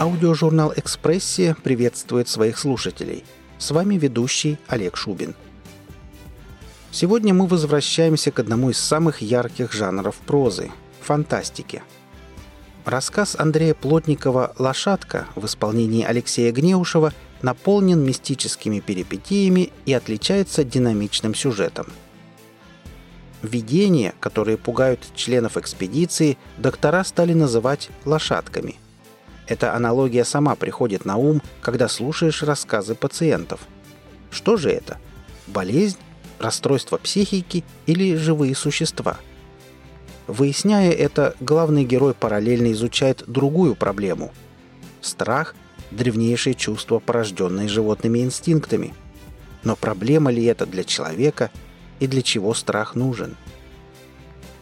Аудиожурнал «Экспрессия» приветствует своих слушателей. С вами ведущий Олег Шубин. Сегодня мы возвращаемся к одному из самых ярких жанров прозы – фантастике. Рассказ Андрея Плотникова «Лошадка» в исполнении Алексея Гнеушева наполнен мистическими перипетиями и отличается динамичным сюжетом – Видения, которые пугают членов экспедиции, доктора стали называть лошадками. Эта аналогия сама приходит на ум, когда слушаешь рассказы пациентов. Что же это? Болезнь? Расстройство психики или живые существа? Выясняя это, главный герой параллельно изучает другую проблему. Страх – древнейшее чувство, порожденное животными инстинктами. Но проблема ли это для человека – и для чего страх нужен.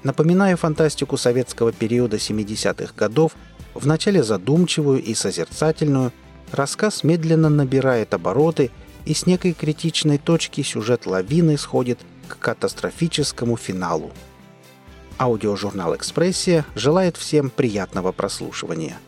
Напоминая фантастику советского периода 70-х годов, вначале задумчивую и созерцательную, рассказ медленно набирает обороты и с некой критичной точки сюжет лавины сходит к катастрофическому финалу. Аудиожурнал «Экспрессия» желает всем приятного прослушивания –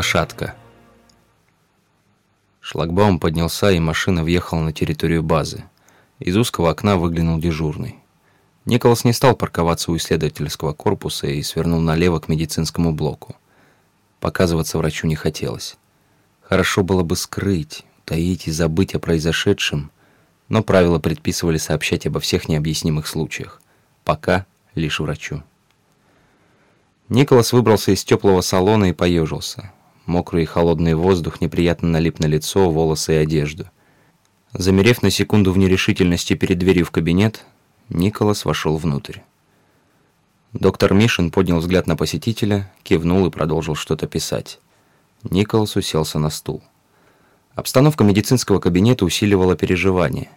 Лошадка. Шлагбаум поднялся, и машина въехала на территорию базы. Из узкого окна выглянул дежурный. Николас не стал парковаться у исследовательского корпуса и свернул налево к медицинскому блоку. Показываться врачу не хотелось. Хорошо было бы скрыть, таить и забыть о произошедшем, но правила предписывали сообщать обо всех необъяснимых случаях. Пока лишь врачу. Николас выбрался из теплого салона и поежился. Мокрый и холодный воздух неприятно налип на лицо, волосы и одежду. Замерев на секунду в нерешительности перед дверью в кабинет, Николас вошел внутрь. Доктор Мишин поднял взгляд на посетителя, кивнул и продолжил что-то писать. Николас уселся на стул. Обстановка медицинского кабинета усиливала переживания.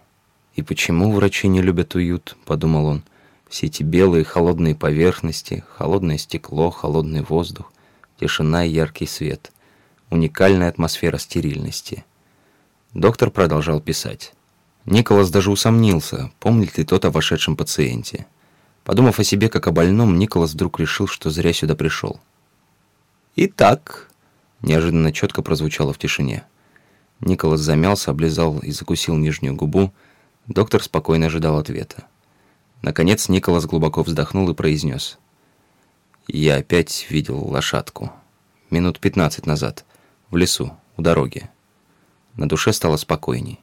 «И почему врачи не любят уют?» – подумал он. «Все эти белые холодные поверхности, холодное стекло, холодный воздух, тишина и яркий свет уникальная атмосфера стерильности. Доктор продолжал писать. Николас даже усомнился, помнит ли тот о вошедшем пациенте. Подумав о себе как о больном, Николас вдруг решил, что зря сюда пришел. «Итак», — неожиданно четко прозвучало в тишине. Николас замялся, облизал и закусил нижнюю губу. Доктор спокойно ожидал ответа. Наконец Николас глубоко вздохнул и произнес. «Я опять видел лошадку. Минут пятнадцать назад в лесу, у дороги. На душе стало спокойней.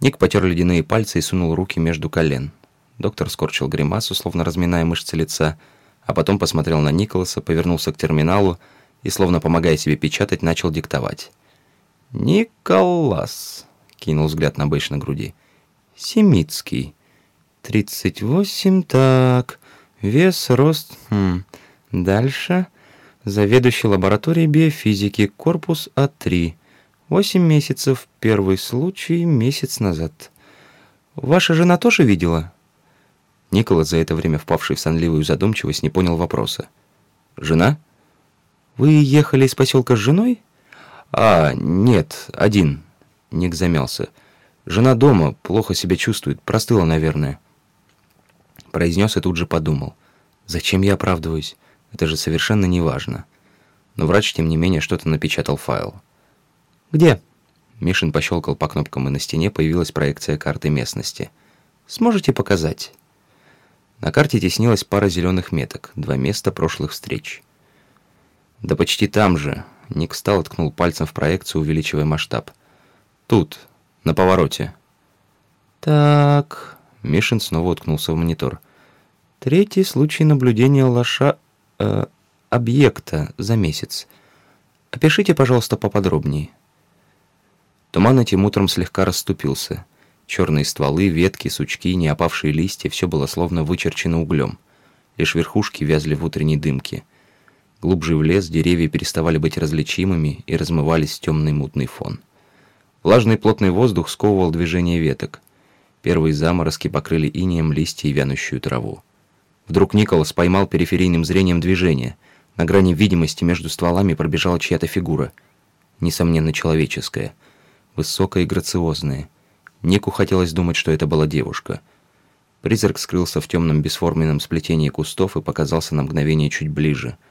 Ник потер ледяные пальцы и сунул руки между колен. Доктор скорчил гримасу, словно разминая мышцы лица, а потом посмотрел на Николаса, повернулся к терминалу и, словно помогая себе печатать, начал диктовать. «Николас», — кинул взгляд на бейдж на груди. «Семицкий. Тридцать восемь, так. Вес, рост... Хм. Дальше заведующий лабораторией биофизики, корпус А3. Восемь месяцев, первый случай месяц назад. Ваша жена тоже видела? Николас, за это время впавший в сонливую задумчивость, не понял вопроса. «Жена? Вы ехали из поселка с женой?» «А, нет, один». Ник замялся. «Жена дома, плохо себя чувствует, простыла, наверное». Произнес и тут же подумал. «Зачем я оправдываюсь? Это же совершенно не важно. Но врач, тем не менее, что-то напечатал файл. «Где?» Мишин пощелкал по кнопкам, и на стене появилась проекция карты местности. «Сможете показать?» На карте теснилась пара зеленых меток, два места прошлых встреч. «Да почти там же!» Ник встал и ткнул пальцем в проекцию, увеличивая масштаб. «Тут, на повороте». «Так...» Мишин снова уткнулся в монитор. «Третий случай наблюдения лоша э, объекта за месяц. Опишите, пожалуйста, поподробнее. Туман этим утром слегка расступился. Черные стволы, ветки, сучки, не опавшие листья – все было словно вычерчено углем. Лишь верхушки вязли в утренней дымке. Глубже в лес деревья переставали быть различимыми и размывались в темный мутный фон. Влажный плотный воздух сковывал движение веток. Первые заморозки покрыли инеем листья и вянущую траву. Вдруг Николас поймал периферийным зрением движение. На грани видимости между стволами пробежала чья-то фигура. Несомненно, человеческая. Высокая и грациозная. Нику хотелось думать, что это была девушка. Призрак скрылся в темном бесформенном сплетении кустов и показался на мгновение чуть ближе –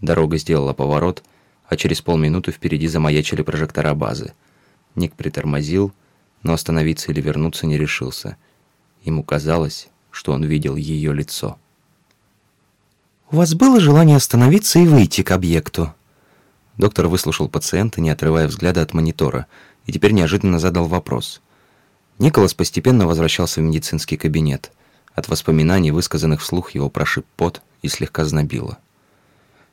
Дорога сделала поворот, а через полминуты впереди замаячили прожектора базы. Ник притормозил, но остановиться или вернуться не решился. Ему казалось, что он видел ее лицо. «У вас было желание остановиться и выйти к объекту?» Доктор выслушал пациента, не отрывая взгляда от монитора, и теперь неожиданно задал вопрос. Николас постепенно возвращался в медицинский кабинет. От воспоминаний, высказанных вслух, его прошиб пот и слегка знобило.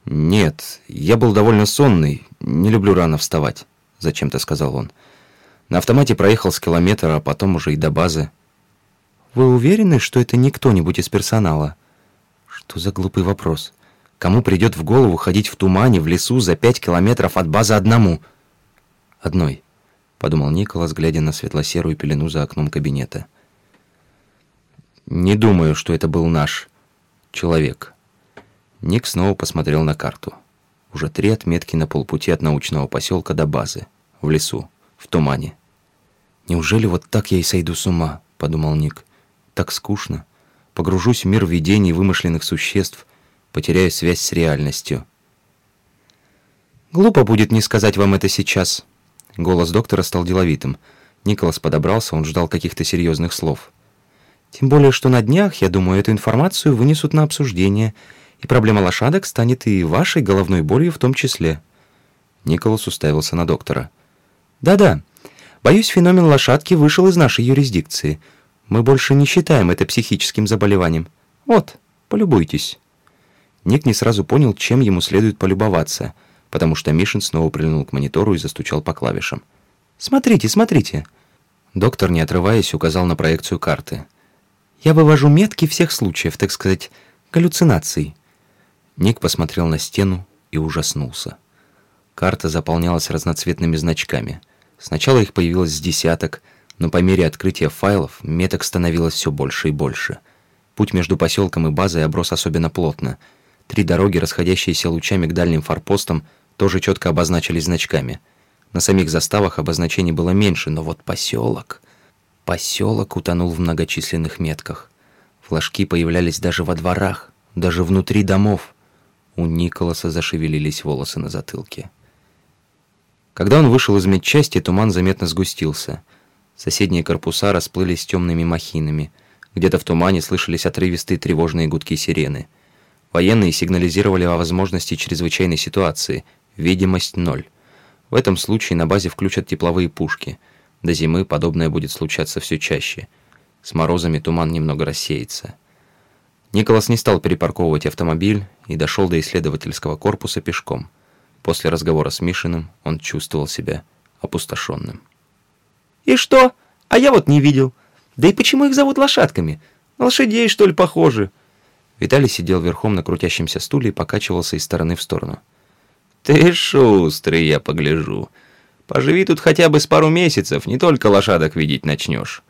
«Нет, я был довольно сонный, не люблю рано вставать», — зачем-то сказал он. На автомате проехал с километра, а потом уже и до базы. «Вы уверены, что это не кто-нибудь из персонала?» Что за глупый вопрос? Кому придет в голову ходить в тумане в лесу за пять километров от базы одному? Одной, подумал Николас, глядя на светло-серую пелену за окном кабинета. Не думаю, что это был наш человек. Ник снова посмотрел на карту. Уже три отметки на полпути от научного поселка до базы. В лесу, в тумане. «Неужели вот так я и сойду с ума?» – подумал Ник. «Так скучно. Погружусь в мир видений вымышленных существ, потеряю связь с реальностью». «Глупо будет не сказать вам это сейчас». Голос доктора стал деловитым. Николас подобрался, он ждал каких-то серьезных слов. «Тем более, что на днях, я думаю, эту информацию вынесут на обсуждение – и проблема лошадок станет и вашей головной болью в том числе». Николас уставился на доктора. «Да-да. Боюсь, феномен лошадки вышел из нашей юрисдикции. Мы больше не считаем это психическим заболеванием. Вот, полюбуйтесь». Ник не сразу понял, чем ему следует полюбоваться, потому что Мишин снова прильнул к монитору и застучал по клавишам. «Смотрите, смотрите!» Доктор, не отрываясь, указал на проекцию карты. «Я вывожу метки всех случаев, так сказать, галлюцинаций. Ник посмотрел на стену и ужаснулся. Карта заполнялась разноцветными значками. Сначала их появилось с десяток, но по мере открытия файлов меток становилось все больше и больше. Путь между поселком и базой оброс особенно плотно. Три дороги, расходящиеся лучами к дальним форпостам, тоже четко обозначились значками. На самих заставах обозначений было меньше, но вот поселок... Поселок утонул в многочисленных метках. Флажки появлялись даже во дворах, даже внутри домов. У Николаса зашевелились волосы на затылке. Когда он вышел из медчасти, туман заметно сгустился. Соседние корпуса расплылись темными махинами. Где-то в тумане слышались отрывистые тревожные гудки сирены. Военные сигнализировали о возможности чрезвычайной ситуации. Видимость ноль. В этом случае на базе включат тепловые пушки. До зимы подобное будет случаться все чаще. С морозами туман немного рассеется. Николас не стал перепарковывать автомобиль и дошел до исследовательского корпуса пешком. После разговора с Мишиным он чувствовал себя опустошенным. «И что? А я вот не видел. Да и почему их зовут лошадками? На лошадей, что ли, похожи?» Виталий сидел верхом на крутящемся стуле и покачивался из стороны в сторону. «Ты шустрый, я погляжу. Поживи тут хотя бы с пару месяцев, не только лошадок видеть начнешь».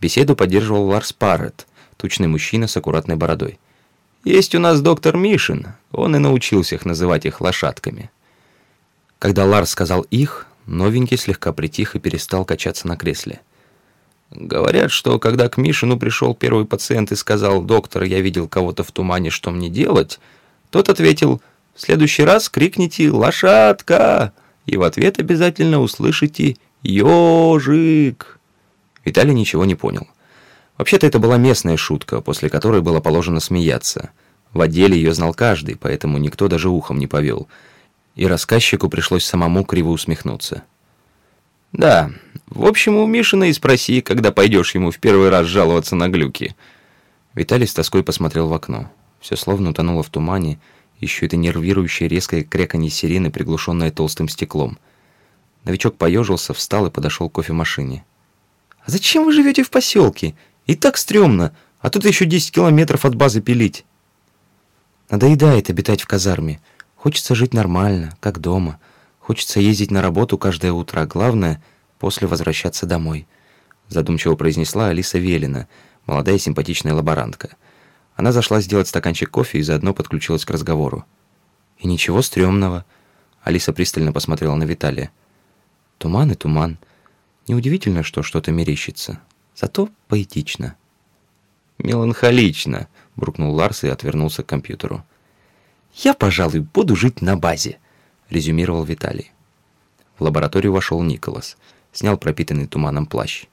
Беседу поддерживал Ларс Паррет – тучный мужчина с аккуратной бородой. «Есть у нас доктор Мишин, он и научился их называть их лошадками». Когда Ларс сказал «их», новенький слегка притих и перестал качаться на кресле. Говорят, что когда к Мишину пришел первый пациент и сказал «Доктор, я видел кого-то в тумане, что мне делать?», тот ответил «В следующий раз крикните «Лошадка!» и в ответ обязательно услышите «Ежик!». Виталий ничего не понял. Вообще-то это была местная шутка, после которой было положено смеяться. В отделе ее знал каждый, поэтому никто даже ухом не повел. И рассказчику пришлось самому криво усмехнуться. «Да, в общем, у Мишина и спроси, когда пойдешь ему в первый раз жаловаться на глюки». Виталий с тоской посмотрел в окно. Все словно утонуло в тумане, еще это нервирующее резкое кряканье сирены, приглушенное толстым стеклом. Новичок поежился, встал и подошел к кофемашине. «А зачем вы живете в поселке? И так стрёмно, а тут еще 10 километров от базы пилить. Надоедает обитать в казарме. Хочется жить нормально, как дома. Хочется ездить на работу каждое утро, а главное — после возвращаться домой. Задумчиво произнесла Алиса Велина, молодая симпатичная лаборантка. Она зашла сделать стаканчик кофе и заодно подключилась к разговору. «И ничего стрёмного». Алиса пристально посмотрела на Виталия. «Туман и туман. Неудивительно, что что-то мерещится. Зато поэтично». «Меланхолично», — буркнул Ларс и отвернулся к компьютеру. «Я, пожалуй, буду жить на базе», — резюмировал Виталий. В лабораторию вошел Николас, снял пропитанный туманом плащ.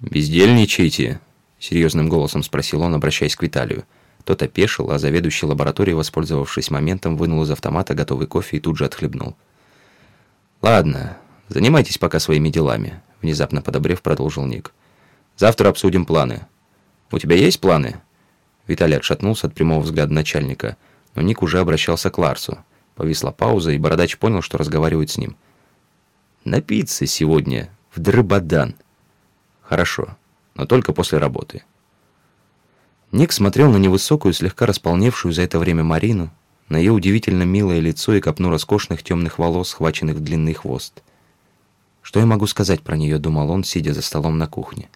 «Бездельничайте?» — серьезным голосом спросил он, обращаясь к Виталию. Тот опешил, а заведующий лабораторией, воспользовавшись моментом, вынул из автомата готовый кофе и тут же отхлебнул. «Ладно, занимайтесь пока своими делами», — внезапно подобрев, продолжил Ник. «Завтра обсудим планы. У тебя есть планы?» Виталий отшатнулся от прямого взгляда начальника, но Ник уже обращался к Ларсу. Повисла пауза, и Бородач понял, что разговаривает с ним. «Напиться сегодня в Дрыбадан». «Хорошо, но только после работы». Ник смотрел на невысокую, слегка располневшую за это время Марину, на ее удивительно милое лицо и копну роскошных темных волос, схваченных в длинный хвост. «Что я могу сказать про нее?» — думал он, сидя за столом на кухне.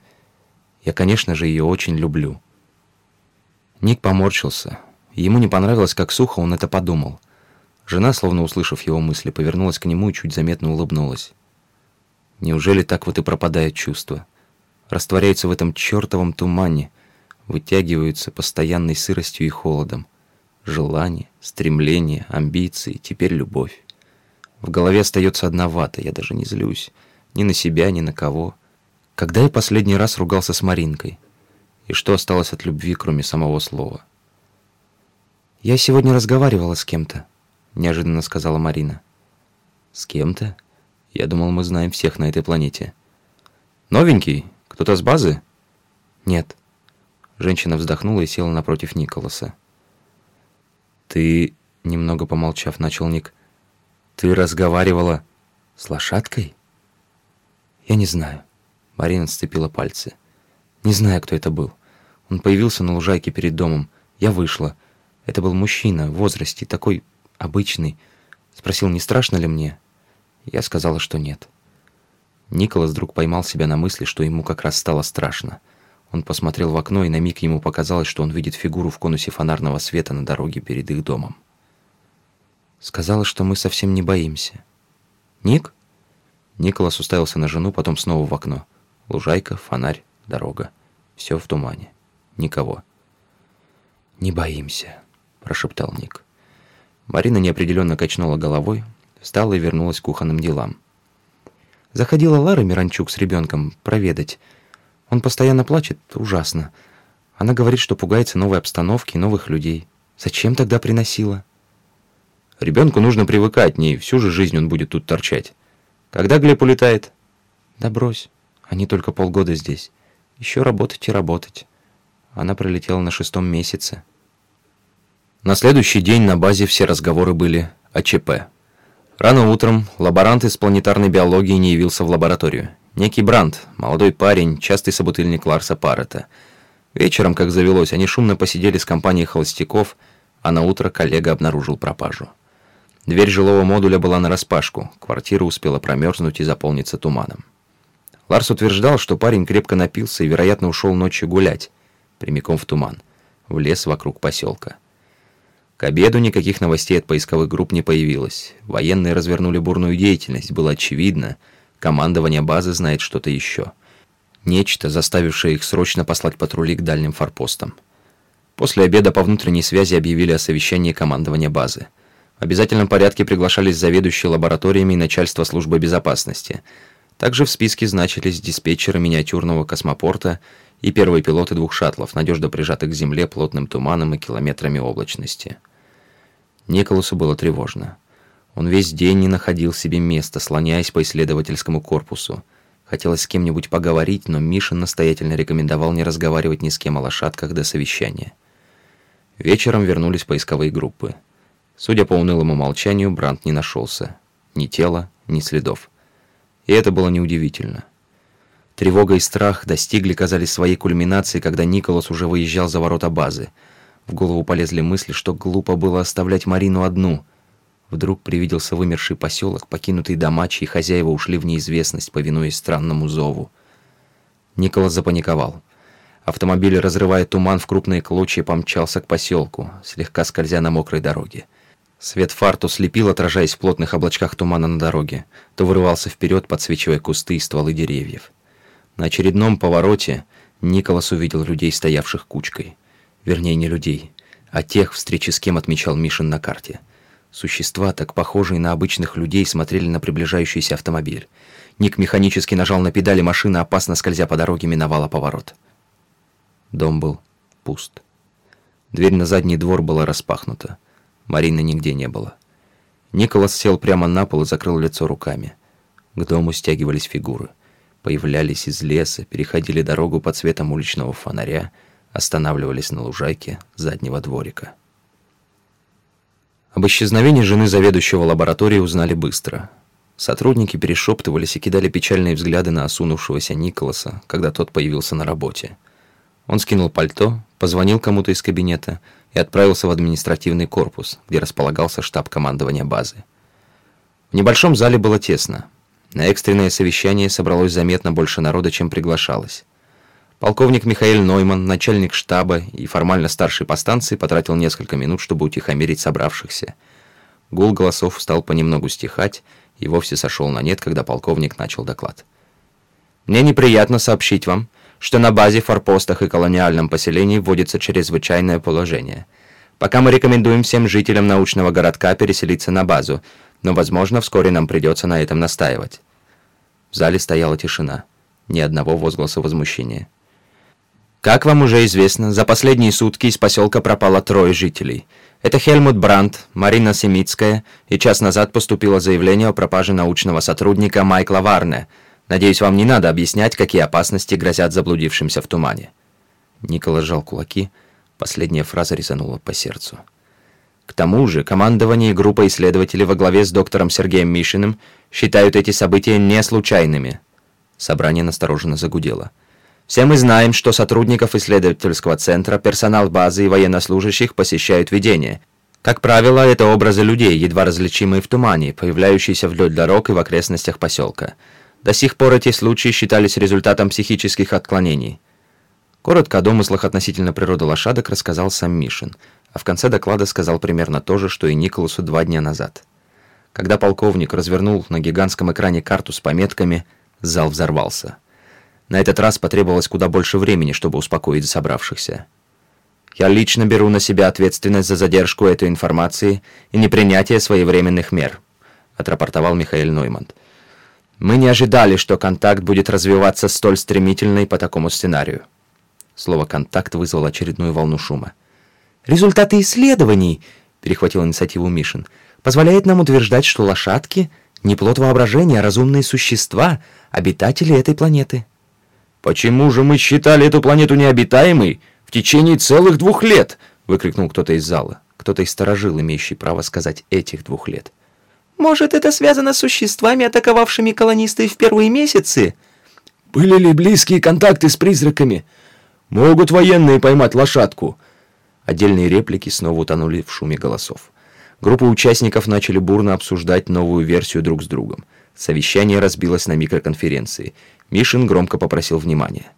«Я, конечно же, ее очень люблю». Ник поморщился. Ему не понравилось, как сухо он это подумал. Жена, словно услышав его мысли, повернулась к нему и чуть заметно улыбнулась. Неужели так вот и пропадает чувство? Растворяется в этом чертовом тумане, вытягиваются постоянной сыростью и холодом. Желание, стремление, амбиции, теперь любовь. В голове остается одна вата, я даже не злюсь. Ни на себя, ни на кого. Когда я последний раз ругался с Маринкой? И что осталось от любви, кроме самого слова? «Я сегодня разговаривала с кем-то», — неожиданно сказала Марина. «С кем-то? Я думал, мы знаем всех на этой планете». «Новенький? Кто-то с базы?» «Нет». Женщина вздохнула и села напротив Николаса. «Ты...» — немного помолчав, начал Ник. «Ты разговаривала с лошадкой?» «Я не знаю». Марина сцепила пальцы. «Не знаю, кто это был. Он появился на лужайке перед домом. Я вышла. Это был мужчина в возрасте, такой обычный. Спросил, не страшно ли мне? Я сказала, что нет». Николас вдруг поймал себя на мысли, что ему как раз стало страшно. Он посмотрел в окно, и на миг ему показалось, что он видит фигуру в конусе фонарного света на дороге перед их домом. Сказала, что мы совсем не боимся. «Ник?» Николас уставился на жену, потом снова в окно. Лужайка, фонарь, дорога. Все в тумане. Никого. «Не боимся», — прошептал Ник. Марина неопределенно качнула головой, встала и вернулась к кухонным делам. Заходила Лара Миранчук с ребенком проведать, он постоянно плачет, ужасно. Она говорит, что пугается новой обстановки новых людей. Зачем тогда приносила? Ребенку нужно привыкать, не всю же жизнь он будет тут торчать. Когда Глеб улетает? Да брось, они только полгода здесь. Еще работать и работать. Она пролетела на шестом месяце. На следующий день на базе все разговоры были о ЧП. Рано утром лаборант из планетарной биологии не явился в лабораторию. Некий Бранд, молодой парень, частый собутыльник Ларса Паррета. Вечером, как завелось, они шумно посидели с компанией холостяков, а на утро коллега обнаружил пропажу. Дверь жилого модуля была нараспашку, квартира успела промерзнуть и заполниться туманом. Ларс утверждал, что парень крепко напился и, вероятно, ушел ночью гулять, прямиком в туман, в лес вокруг поселка. К обеду никаких новостей от поисковых групп не появилось. Военные развернули бурную деятельность, было очевидно – Командование базы знает что-то еще. Нечто, заставившее их срочно послать патрули к дальним форпостам. После обеда по внутренней связи объявили о совещании командования базы. В обязательном порядке приглашались заведующие лабораториями и начальство службы безопасности. Также в списке значились диспетчеры миниатюрного космопорта и первые пилоты двух шаттлов, надежно прижатых к земле плотным туманом и километрами облачности. Николасу было тревожно. Он весь день не находил себе места, слоняясь по исследовательскому корпусу. Хотелось с кем-нибудь поговорить, но Мишин настоятельно рекомендовал не разговаривать ни с кем о лошадках до совещания. Вечером вернулись поисковые группы. Судя по унылому молчанию, Брандт не нашелся. Ни тела, ни следов. И это было неудивительно. Тревога и страх достигли, казались, своей кульминации, когда Николас уже выезжал за ворота базы. В голову полезли мысли, что глупо было оставлять Марину одну – Вдруг привиделся вымерший поселок, покинутый дома, чьи хозяева ушли в неизвестность, повинуясь странному зову. Николас запаниковал. Автомобиль, разрывая туман в крупные клочья, помчался к поселку, слегка скользя на мокрой дороге. Свет фар то слепил, отражаясь в плотных облачках тумана на дороге, то вырывался вперед, подсвечивая кусты и стволы деревьев. На очередном повороте Николас увидел людей, стоявших кучкой. Вернее, не людей, а тех, встречи с кем отмечал Мишин на карте. Существа, так похожие на обычных людей, смотрели на приближающийся автомобиль. Ник механически нажал на педали, машина, опасно скользя по дороге, миновала поворот. Дом был пуст. Дверь на задний двор была распахнута. Марины нигде не было. Николас сел прямо на пол и закрыл лицо руками. К дому стягивались фигуры. Появлялись из леса, переходили дорогу под светом уличного фонаря, останавливались на лужайке заднего дворика. Об исчезновении жены заведующего лабораторией узнали быстро. Сотрудники перешептывались и кидали печальные взгляды на осунувшегося Николаса, когда тот появился на работе. Он скинул пальто, позвонил кому-то из кабинета и отправился в административный корпус, где располагался штаб командования базы. В небольшом зале было тесно. На экстренное совещание собралось заметно больше народа, чем приглашалось. Полковник Михаил Нойман, начальник штаба и формально старший по станции, потратил несколько минут, чтобы утихомирить собравшихся. Гул голосов стал понемногу стихать и вовсе сошел на нет, когда полковник начал доклад. «Мне неприятно сообщить вам, что на базе, форпостах и колониальном поселении вводится чрезвычайное положение. Пока мы рекомендуем всем жителям научного городка переселиться на базу, но, возможно, вскоре нам придется на этом настаивать». В зале стояла тишина. Ни одного возгласа возмущения. Как вам уже известно, за последние сутки из поселка пропало трое жителей. Это Хельмут Брандт, Марина Семицкая, и час назад поступило заявление о пропаже научного сотрудника Майкла Варне. Надеюсь, вам не надо объяснять, какие опасности грозят заблудившимся в тумане. Никола сжал кулаки. Последняя фраза резанула по сердцу. К тому же, командование и группа исследователей во главе с доктором Сергеем Мишиным считают эти события не случайными. Собрание настороженно загудело. Все мы знаем, что сотрудников исследовательского центра, персонал базы и военнослужащих посещают видения. Как правило, это образы людей, едва различимые в тумане, появляющиеся вдоль дорог и в окрестностях поселка. До сих пор эти случаи считались результатом психических отклонений. Коротко о домыслах относительно природы лошадок рассказал сам Мишин, а в конце доклада сказал примерно то же, что и Николасу два дня назад. Когда полковник развернул на гигантском экране карту с пометками, зал взорвался. На этот раз потребовалось куда больше времени, чтобы успокоить собравшихся. Я лично беру на себя ответственность за задержку этой информации и непринятие своевременных мер, отрапортовал Михаил Нойманд. Мы не ожидали, что контакт будет развиваться столь стремительно и по такому сценарию. Слово «контакт» вызвало очередную волну шума. «Результаты исследований», — перехватил инициативу Мишин, «позволяет нам утверждать, что лошадки — не плод воображения, а разумные существа, обитатели этой планеты». «Почему же мы считали эту планету необитаемой в течение целых двух лет?» — выкрикнул кто-то из зала. Кто-то из сторожил, имеющий право сказать этих двух лет. «Может, это связано с существами, атаковавшими колонисты в первые месяцы?» «Были ли близкие контакты с призраками? Могут военные поймать лошадку?» Отдельные реплики снова утонули в шуме голосов. Группы участников начали бурно обсуждать новую версию друг с другом. Совещание разбилось на микроконференции. Мишин громко попросил внимания.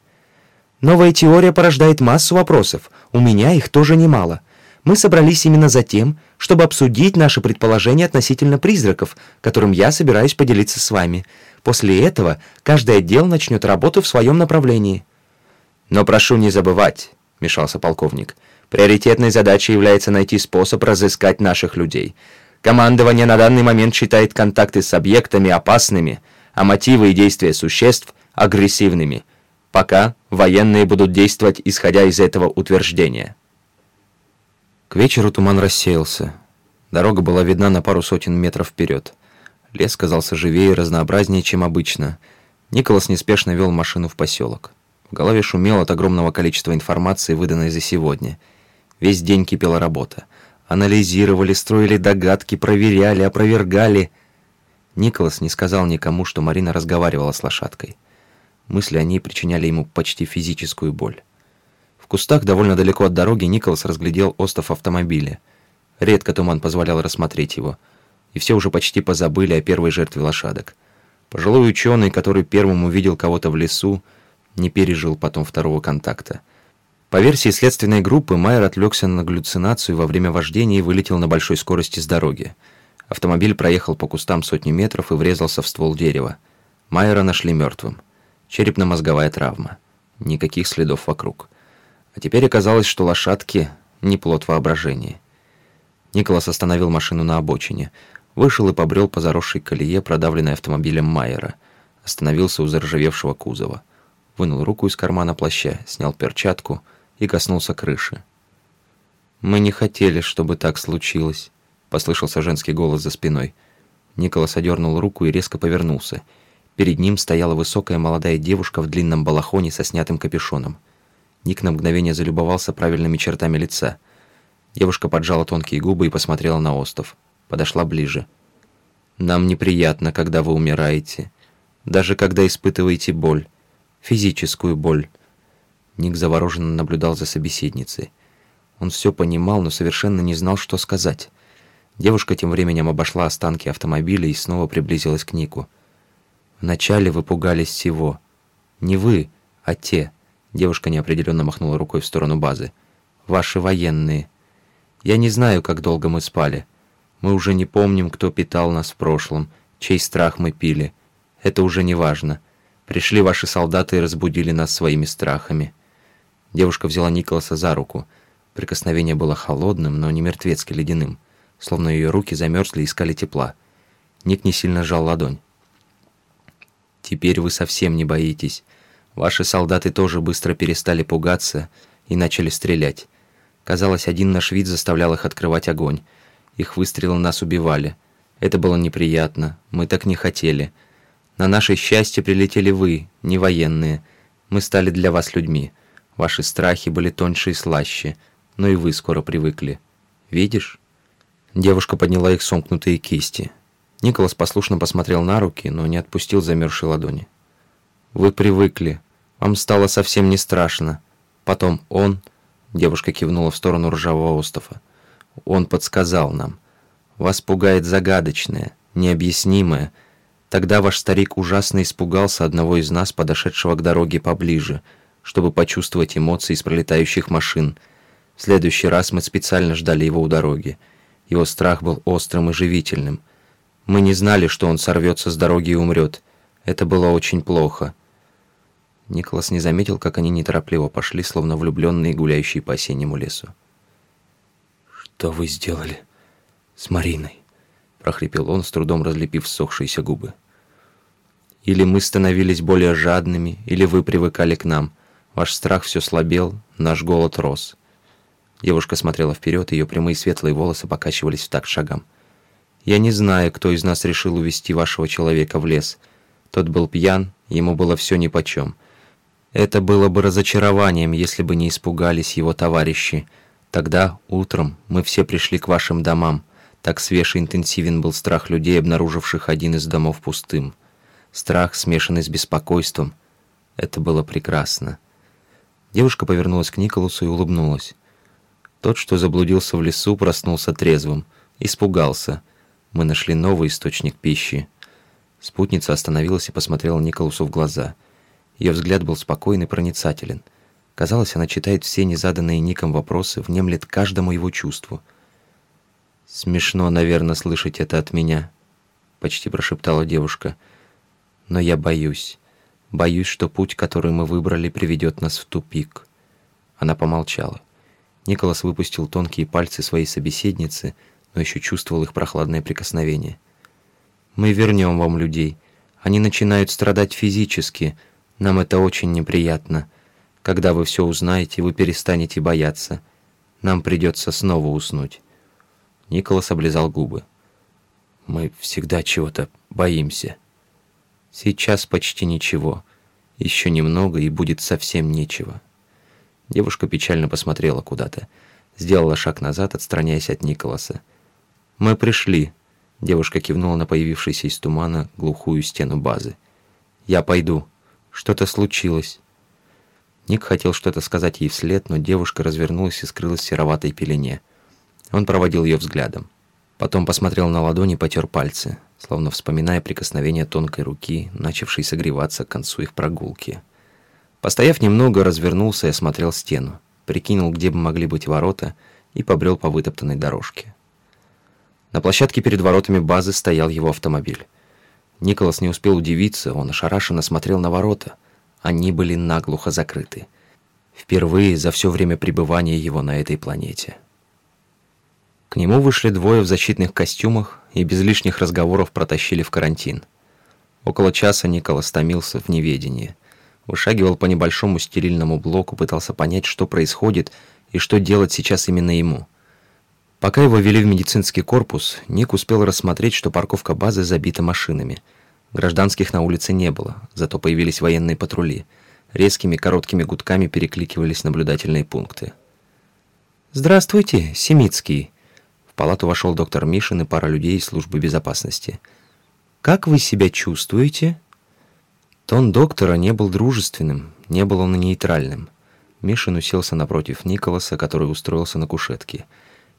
«Новая теория порождает массу вопросов. У меня их тоже немало. Мы собрались именно за тем, чтобы обсудить наши предположения относительно призраков, которым я собираюсь поделиться с вами. После этого каждый отдел начнет работу в своем направлении». «Но прошу не забывать», — мешался полковник, «приоритетной задачей является найти способ разыскать наших людей. Командование на данный момент считает контакты с объектами опасными, а мотивы и действия существ агрессивными, пока военные будут действовать, исходя из этого утверждения. К вечеру туман рассеялся. Дорога была видна на пару сотен метров вперед. Лес казался живее и разнообразнее, чем обычно. Николас неспешно вел машину в поселок. В голове шумело от огромного количества информации, выданной за сегодня. Весь день кипела работа. Анализировали, строили догадки, проверяли, опровергали. Николас не сказал никому, что Марина разговаривала с лошадкой. Мысли о ней причиняли ему почти физическую боль. В кустах довольно далеко от дороги Николас разглядел остов автомобиля. Редко туман позволял рассмотреть его. и все уже почти позабыли о первой жертве лошадок. Пожилой ученый, который первым увидел кого-то в лесу, не пережил потом второго контакта. По версии следственной группы, Майер отвлекся на галлюцинацию во время вождения и вылетел на большой скорости с дороги. Автомобиль проехал по кустам сотни метров и врезался в ствол дерева. Майера нашли мертвым. Черепно-мозговая травма. Никаких следов вокруг. А теперь оказалось, что лошадки — не плод воображения. Николас остановил машину на обочине, вышел и побрел по заросшей колее, продавленной автомобилем Майера. Остановился у заржавевшего кузова. Вынул руку из кармана плаща, снял перчатку и коснулся крыши. «Мы не хотели, чтобы так случилось», — послышался женский голос за спиной. Николас одернул руку и резко повернулся. Перед ним стояла высокая молодая девушка в длинном балахоне со снятым капюшоном. Ник на мгновение залюбовался правильными чертами лица — Девушка поджала тонкие губы и посмотрела на остов. Подошла ближе. «Нам неприятно, когда вы умираете. Даже когда испытываете боль. Физическую боль». Ник завороженно наблюдал за собеседницей. Он все понимал, но совершенно не знал, что сказать. Девушка тем временем обошла останки автомобиля и снова приблизилась к Нику. «Вначале вы пугались всего. Не вы, а те». Девушка неопределенно махнула рукой в сторону базы. «Ваши военные. Я не знаю, как долго мы спали. Мы уже не помним, кто питал нас в прошлом, чей страх мы пили. Это уже не важно. Пришли ваши солдаты и разбудили нас своими страхами». Девушка взяла Николаса за руку. Прикосновение было холодным, но не мертвецки ледяным, словно ее руки замерзли и искали тепла. Ник не сильно сжал ладонь. «Теперь вы совсем не боитесь. Ваши солдаты тоже быстро перестали пугаться и начали стрелять. Казалось, один наш вид заставлял их открывать огонь. Их выстрелы нас убивали. Это было неприятно. Мы так не хотели. На наше счастье прилетели вы, не военные. Мы стали для вас людьми. Ваши страхи были тоньше и слаще. Но и вы скоро привыкли. Видишь?» Девушка подняла их сомкнутые кисти. Николас послушно посмотрел на руки, но не отпустил замерзшей ладони. «Вы привыкли. Вам стало совсем не страшно. Потом он, Девушка кивнула в сторону ржавого остова. Он подсказал нам. Вас пугает загадочное, необъяснимое. Тогда ваш старик ужасно испугался одного из нас, подошедшего к дороге поближе, чтобы почувствовать эмоции из пролетающих машин. В следующий раз мы специально ждали его у дороги. Его страх был острым и живительным. Мы не знали, что он сорвется с дороги и умрет. Это было очень плохо. Николас не заметил, как они неторопливо пошли, словно влюбленные, гуляющие по осеннему лесу. «Что вы сделали с Мариной?» — прохрипел он, с трудом разлепив ссохшиеся губы. «Или мы становились более жадными, или вы привыкали к нам. Ваш страх все слабел, наш голод рос». Девушка смотрела вперед, ее прямые светлые волосы покачивались в такт шагам. «Я не знаю, кто из нас решил увести вашего человека в лес. Тот был пьян, ему было все нипочем. Это было бы разочарованием, если бы не испугались его товарищи. Тогда, утром, мы все пришли к вашим домам. Так свеж и интенсивен был страх людей, обнаруживших один из домов пустым. Страх, смешанный с беспокойством. Это было прекрасно. Девушка повернулась к Николасу и улыбнулась. Тот, что заблудился в лесу, проснулся трезвым. Испугался. Мы нашли новый источник пищи. Спутница остановилась и посмотрела Николасу в глаза – ее взгляд был спокойный и проницателен. Казалось, она читает все незаданные Ником вопросы, внемлет каждому его чувству. «Смешно, наверное, слышать это от меня», — почти прошептала девушка. «Но я боюсь. Боюсь, что путь, который мы выбрали, приведет нас в тупик». Она помолчала. Николас выпустил тонкие пальцы своей собеседницы, но еще чувствовал их прохладное прикосновение. «Мы вернем вам людей. Они начинают страдать физически», — нам это очень неприятно. Когда вы все узнаете, вы перестанете бояться. Нам придется снова уснуть». Николас облизал губы. «Мы всегда чего-то боимся. Сейчас почти ничего. Еще немного, и будет совсем нечего». Девушка печально посмотрела куда-то. Сделала шаг назад, отстраняясь от Николаса. «Мы пришли», — девушка кивнула на появившуюся из тумана глухую стену базы. «Я пойду». Что-то случилось. Ник хотел что-то сказать ей вслед, но девушка развернулась и скрылась в сероватой пелене. Он проводил ее взглядом. Потом посмотрел на ладони и потер пальцы, словно вспоминая прикосновение тонкой руки, начавшей согреваться к концу их прогулки. Постояв немного, развернулся и осмотрел стену, прикинул, где бы могли быть ворота, и побрел по вытоптанной дорожке. На площадке перед воротами базы стоял его автомобиль. Николас не успел удивиться, он ошарашенно смотрел на ворота. Они были наглухо закрыты. Впервые за все время пребывания его на этой планете. К нему вышли двое в защитных костюмах и без лишних разговоров протащили в карантин. Около часа Николас томился в неведении. Вышагивал по небольшому стерильному блоку, пытался понять, что происходит и что делать сейчас именно ему. Пока его вели в медицинский корпус, Ник успел рассмотреть, что парковка базы забита машинами. Гражданских на улице не было, зато появились военные патрули. Резкими короткими гудками перекликивались наблюдательные пункты. «Здравствуйте, Семицкий», палату вошел доктор Мишин и пара людей из службы безопасности. «Как вы себя чувствуете?» Тон доктора не был дружественным, не был он нейтральным. Мишин уселся напротив Николаса, который устроился на кушетке.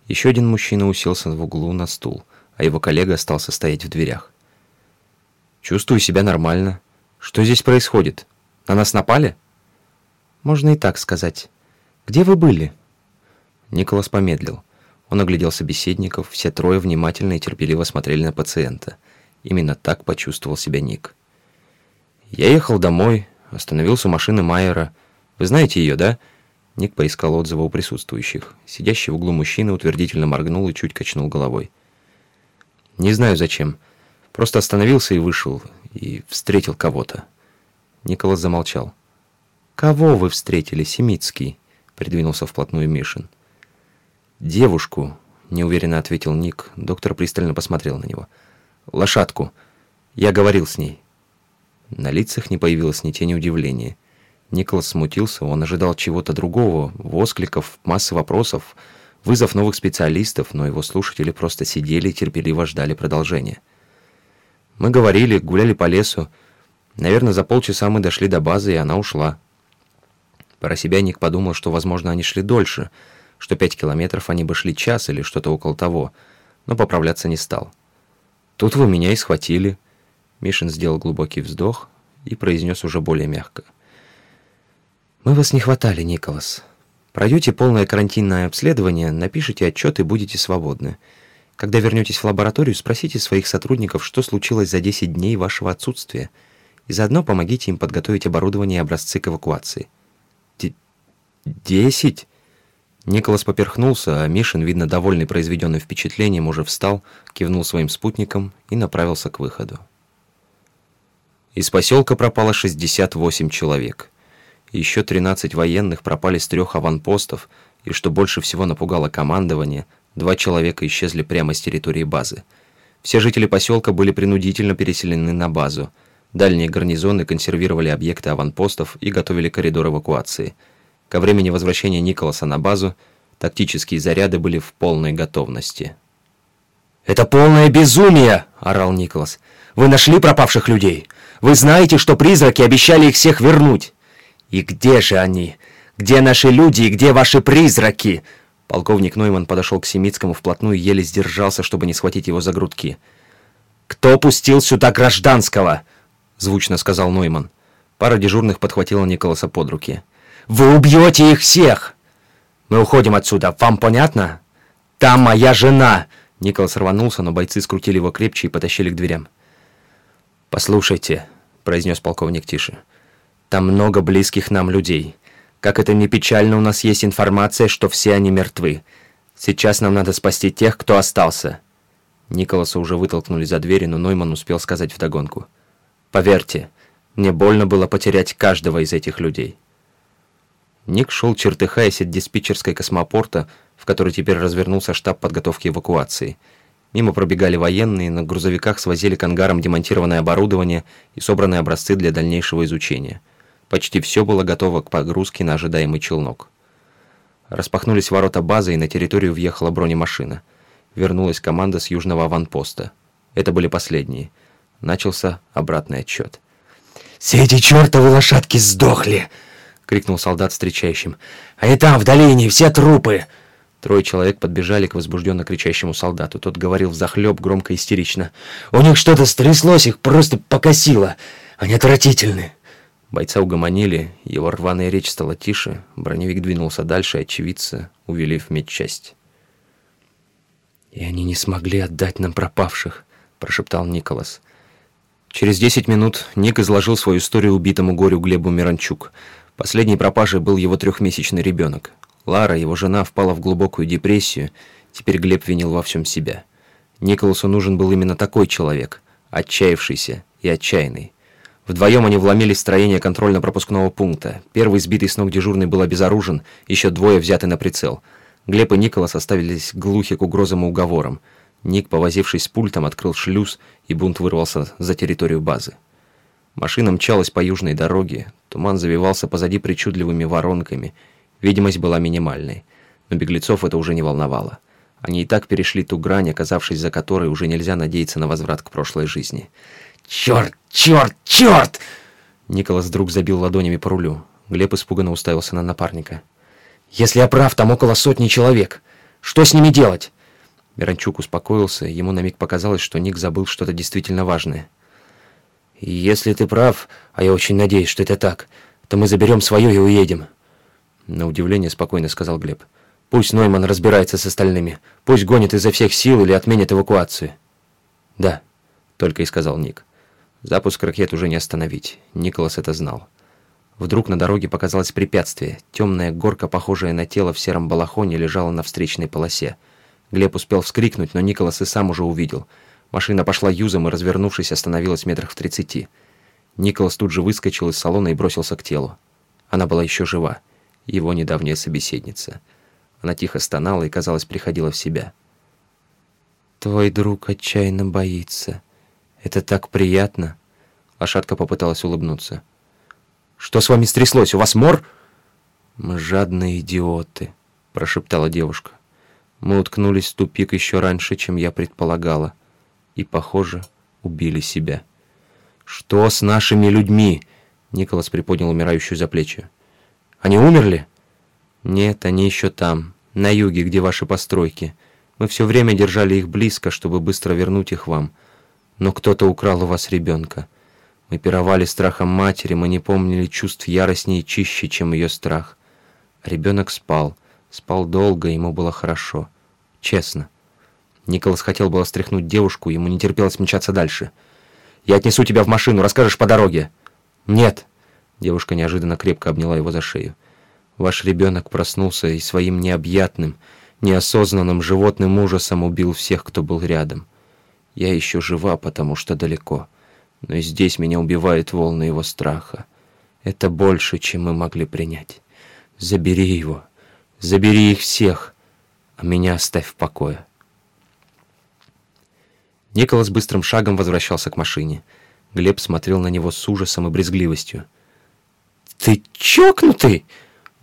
Еще один мужчина уселся в углу на стул, а его коллега остался стоять в дверях. «Чувствую себя нормально. Что здесь происходит? На нас напали?» «Можно и так сказать. Где вы были?» Николас помедлил. Он оглядел собеседников, все трое внимательно и терпеливо смотрели на пациента. Именно так почувствовал себя Ник. «Я ехал домой, остановился у машины Майера. Вы знаете ее, да?» Ник поискал отзывы у присутствующих. Сидящий в углу мужчина утвердительно моргнул и чуть качнул головой. «Не знаю зачем. Просто остановился и вышел, и встретил кого-то». Николас замолчал. «Кого вы встретили, Семицкий?» Придвинулся вплотную Мишин. «Девушку», — неуверенно ответил Ник. Доктор пристально посмотрел на него. «Лошадку. Я говорил с ней». На лицах не появилось ни тени удивления. Николас смутился, он ожидал чего-то другого, воскликов, массы вопросов, вызов новых специалистов, но его слушатели просто сидели и терпеливо ждали продолжения. Мы говорили, гуляли по лесу. Наверное, за полчаса мы дошли до базы, и она ушла. Про себя Ник подумал, что, возможно, они шли дольше — что пять километров они бы шли час или что-то около того, но поправляться не стал. «Тут вы меня и схватили». Мишин сделал глубокий вздох и произнес уже более мягко. «Мы вас не хватали, Николас. Пройдете полное карантинное обследование, напишите отчет и будете свободны. Когда вернетесь в лабораторию, спросите своих сотрудников, что случилось за 10 дней вашего отсутствия, и заодно помогите им подготовить оборудование и образцы к эвакуации». «Десять?» Николас поперхнулся, а Мишин, видно, довольный произведенным впечатлением, уже встал, кивнул своим спутникам и направился к выходу. Из поселка пропало 68 человек. Еще 13 военных пропали с трех аванпостов, и, что больше всего напугало командование, два человека исчезли прямо с территории базы. Все жители поселка были принудительно переселены на базу. Дальние гарнизоны консервировали объекты аванпостов и готовили коридор эвакуации – Ко времени возвращения Николаса на базу тактические заряды были в полной готовности. «Это полное безумие!» – орал Николас. «Вы нашли пропавших людей? Вы знаете, что призраки обещали их всех вернуть? И где же они? Где наши люди и где ваши призраки?» Полковник Нойман подошел к Семицкому вплотную и еле сдержался, чтобы не схватить его за грудки. «Кто пустил сюда гражданского?» – звучно сказал Нойман. Пара дежурных подхватила Николаса под руки. Вы убьете их всех! Мы уходим отсюда, вам понятно? Там моя жена!» Николас рванулся, но бойцы скрутили его крепче и потащили к дверям. «Послушайте», — произнес полковник тише, — «там много близких нам людей. Как это не печально, у нас есть информация, что все они мертвы. Сейчас нам надо спасти тех, кто остался». Николаса уже вытолкнули за двери, но Нойман успел сказать вдогонку. «Поверьте, мне больно было потерять каждого из этих людей». Ник шел, чертыхаясь от диспетчерской космопорта, в которой теперь развернулся штаб подготовки эвакуации. Мимо пробегали военные, на грузовиках свозили к ангарам демонтированное оборудование и собранные образцы для дальнейшего изучения. Почти все было готово к погрузке на ожидаемый челнок. Распахнулись ворота базы, и на территорию въехала бронемашина. Вернулась команда с южного аванпоста. Это были последние. Начался обратный отчет. «Все эти чертовы лошадки сдохли!» Крикнул солдат встречающим. «Они там, в долине, все трупы!» Трое человек подбежали к возбужденно кричащему солдату. Тот говорил взахлеб, громко истерично. «У них что-то стряслось, их просто покосило. Они отвратительны!» Бойца угомонили, его рваная речь стала тише, броневик двинулся дальше, очевидцы увели в медчасть. «И они не смогли отдать нам пропавших», — прошептал Николас. Через десять минут Ник изложил свою историю убитому горю Глебу Миранчук. Последней пропажей был его трехмесячный ребенок. Лара, его жена, впала в глубокую депрессию. Теперь Глеб винил во всем себя. Николасу нужен был именно такой человек, отчаявшийся и отчаянный. Вдвоем они вломились в строение контрольно-пропускного пункта. Первый сбитый с ног дежурный был обезоружен, еще двое взяты на прицел. Глеб и Николас оставились глухи к угрозам и уговорам. Ник, повозившись с пультом, открыл шлюз, и бунт вырвался за территорию базы. Машина мчалась по южной дороге, туман завивался позади причудливыми воронками – Видимость была минимальной, но беглецов это уже не волновало. Они и так перешли ту грань, оказавшись за которой уже нельзя надеяться на возврат к прошлой жизни. «Черт, черт, черт!» Николас вдруг забил ладонями по рулю. Глеб испуганно уставился на напарника. «Если я прав, там около сотни человек. Что с ними делать?» Миранчук успокоился, ему на миг показалось, что Ник забыл что-то действительно важное. «Если ты прав, а я очень надеюсь, что это так, то мы заберем свое и уедем». На удивление спокойно сказал Глеб. Пусть Нойман разбирается с остальными. Пусть гонит изо всех сил или отменит эвакуацию. Да, только и сказал Ник. Запуск ракет уже не остановить. Николас это знал. Вдруг на дороге показалось препятствие. Темная горка, похожая на тело в сером балахоне, лежала на встречной полосе. Глеб успел вскрикнуть, но Николас и сам уже увидел. Машина пошла юзом и, развернувшись, остановилась метрах в тридцати. Николас тут же выскочил из салона и бросился к телу. Она была еще жива его недавняя собеседница. Она тихо стонала и, казалось, приходила в себя. «Твой друг отчаянно боится. Это так приятно!» Лошадка попыталась улыбнуться. «Что с вами стряслось? У вас мор?» «Мы жадные идиоты», — прошептала девушка. «Мы уткнулись в тупик еще раньше, чем я предполагала, и, похоже, убили себя». «Что с нашими людьми?» Николас приподнял умирающую за плечи. Они умерли?» «Нет, они еще там, на юге, где ваши постройки. Мы все время держали их близко, чтобы быстро вернуть их вам. Но кто-то украл у вас ребенка. Мы пировали страхом матери, мы не помнили чувств яростнее и чище, чем ее страх. Ребенок спал, спал долго, ему было хорошо. Честно». Николас хотел было стряхнуть девушку, ему не терпелось мчаться дальше. «Я отнесу тебя в машину, расскажешь по дороге». «Нет», Девушка неожиданно крепко обняла его за шею. Ваш ребенок проснулся и своим необъятным, неосознанным животным ужасом убил всех, кто был рядом. Я еще жива, потому что далеко. Но и здесь меня убивают волны его страха. Это больше, чем мы могли принять. Забери его. Забери их всех, а меня оставь в покое. Николас быстрым шагом возвращался к машине. Глеб смотрел на него с ужасом и брезгливостью. «Ты чокнутый?»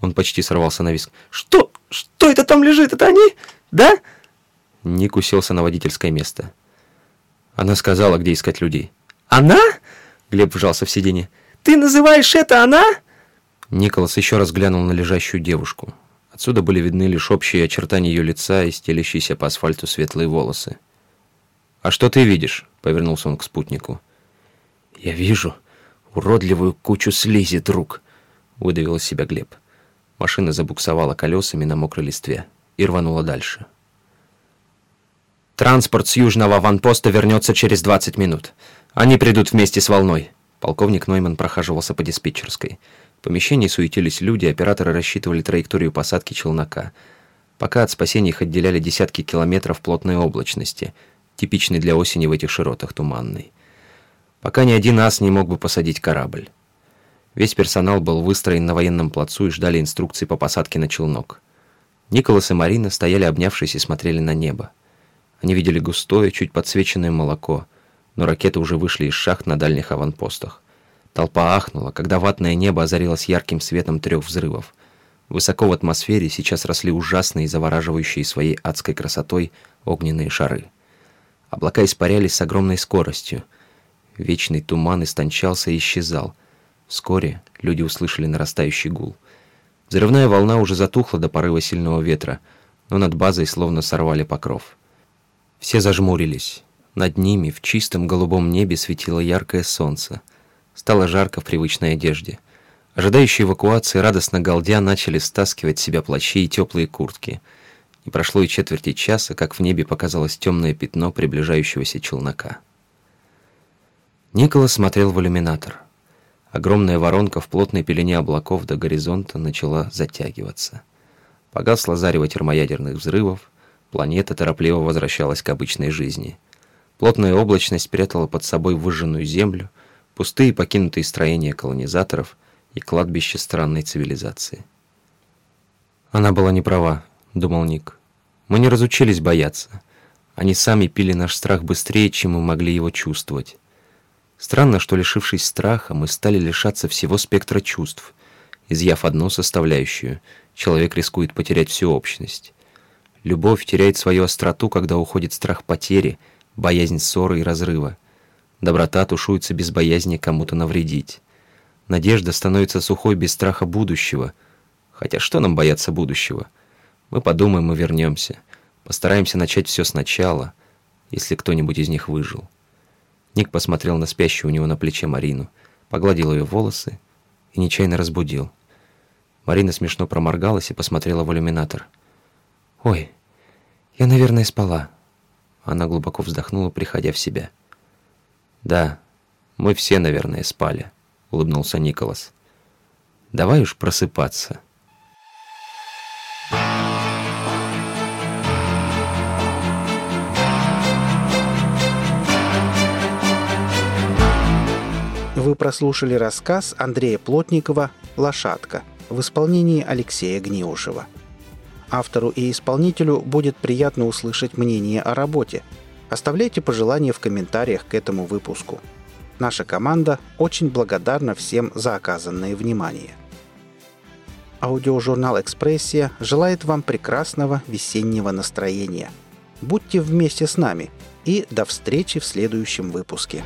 Он почти сорвался на виск. «Что? Что это там лежит? Это они? Да?» Ник уселся на водительское место. Она сказала, где искать людей. «Она?» Глеб вжался в сиденье. «Ты называешь это она?» Николас еще раз глянул на лежащую девушку. Отсюда были видны лишь общие очертания ее лица и стелящиеся по асфальту светлые волосы. «А что ты видишь?» — повернулся он к спутнику. «Я вижу уродливую кучу слизи, друг», выдавил из себя Глеб. Машина забуксовала колесами на мокрой листве и рванула дальше. «Транспорт с южного ванпоста вернется через 20 минут. Они придут вместе с волной». Полковник Нойман прохаживался по диспетчерской. В помещении суетились люди, операторы рассчитывали траекторию посадки челнока. Пока от спасения их отделяли десятки километров плотной облачности, типичной для осени в этих широтах туманной. Пока ни один ас не мог бы посадить корабль. Весь персонал был выстроен на военном плацу и ждали инструкций по посадке на челнок. Николас и Марина стояли обнявшись и смотрели на небо. Они видели густое, чуть подсвеченное молоко, но ракеты уже вышли из шахт на дальних аванпостах. Толпа ахнула, когда ватное небо озарилось ярким светом трех взрывов. Высоко в атмосфере сейчас росли ужасные завораживающие своей адской красотой огненные шары. Облака испарялись с огромной скоростью. Вечный туман истончался и исчезал – Вскоре люди услышали нарастающий гул. Взрывная волна уже затухла до порыва сильного ветра, но над базой словно сорвали покров. Все зажмурились. Над ними в чистом голубом небе светило яркое солнце. Стало жарко в привычной одежде. Ожидающие эвакуации радостно галдя начали стаскивать с себя плащи и теплые куртки. Не прошло и четверти часа, как в небе показалось темное пятно приближающегося челнока. Николас смотрел в иллюминатор. Огромная воронка в плотной пелене облаков до горизонта начала затягиваться. Погасло зарево термоядерных взрывов, планета торопливо возвращалась к обычной жизни. Плотная облачность прятала под собой выжженную землю, пустые покинутые строения колонизаторов и кладбище странной цивилизации. «Она была не права», — думал Ник. «Мы не разучились бояться. Они сами пили наш страх быстрее, чем мы могли его чувствовать. Странно, что, лишившись страха, мы стали лишаться всего спектра чувств. Изъяв одну составляющую, человек рискует потерять всю общность. Любовь теряет свою остроту, когда уходит страх потери, боязнь ссоры и разрыва. Доброта тушуется без боязни кому-то навредить. Надежда становится сухой без страха будущего. Хотя что нам бояться будущего? Мы подумаем и вернемся. Постараемся начать все сначала, если кто-нибудь из них выжил. Ник посмотрел на спящую у него на плече Марину, погладил ее волосы и нечаянно разбудил. Марина смешно проморгалась и посмотрела в иллюминатор. «Ой, я, наверное, спала». Она глубоко вздохнула, приходя в себя. «Да, мы все, наверное, спали», — улыбнулся Николас. «Давай уж просыпаться». Вы прослушали рассказ Андрея Плотникова «Лошадка» в исполнении Алексея Гниушева. Автору и исполнителю будет приятно услышать мнение о работе. Оставляйте пожелания в комментариях к этому выпуску. Наша команда очень благодарна всем за оказанное внимание. Аудиожурнал «Экспрессия» желает вам прекрасного весеннего настроения. Будьте вместе с нами и до встречи в следующем выпуске.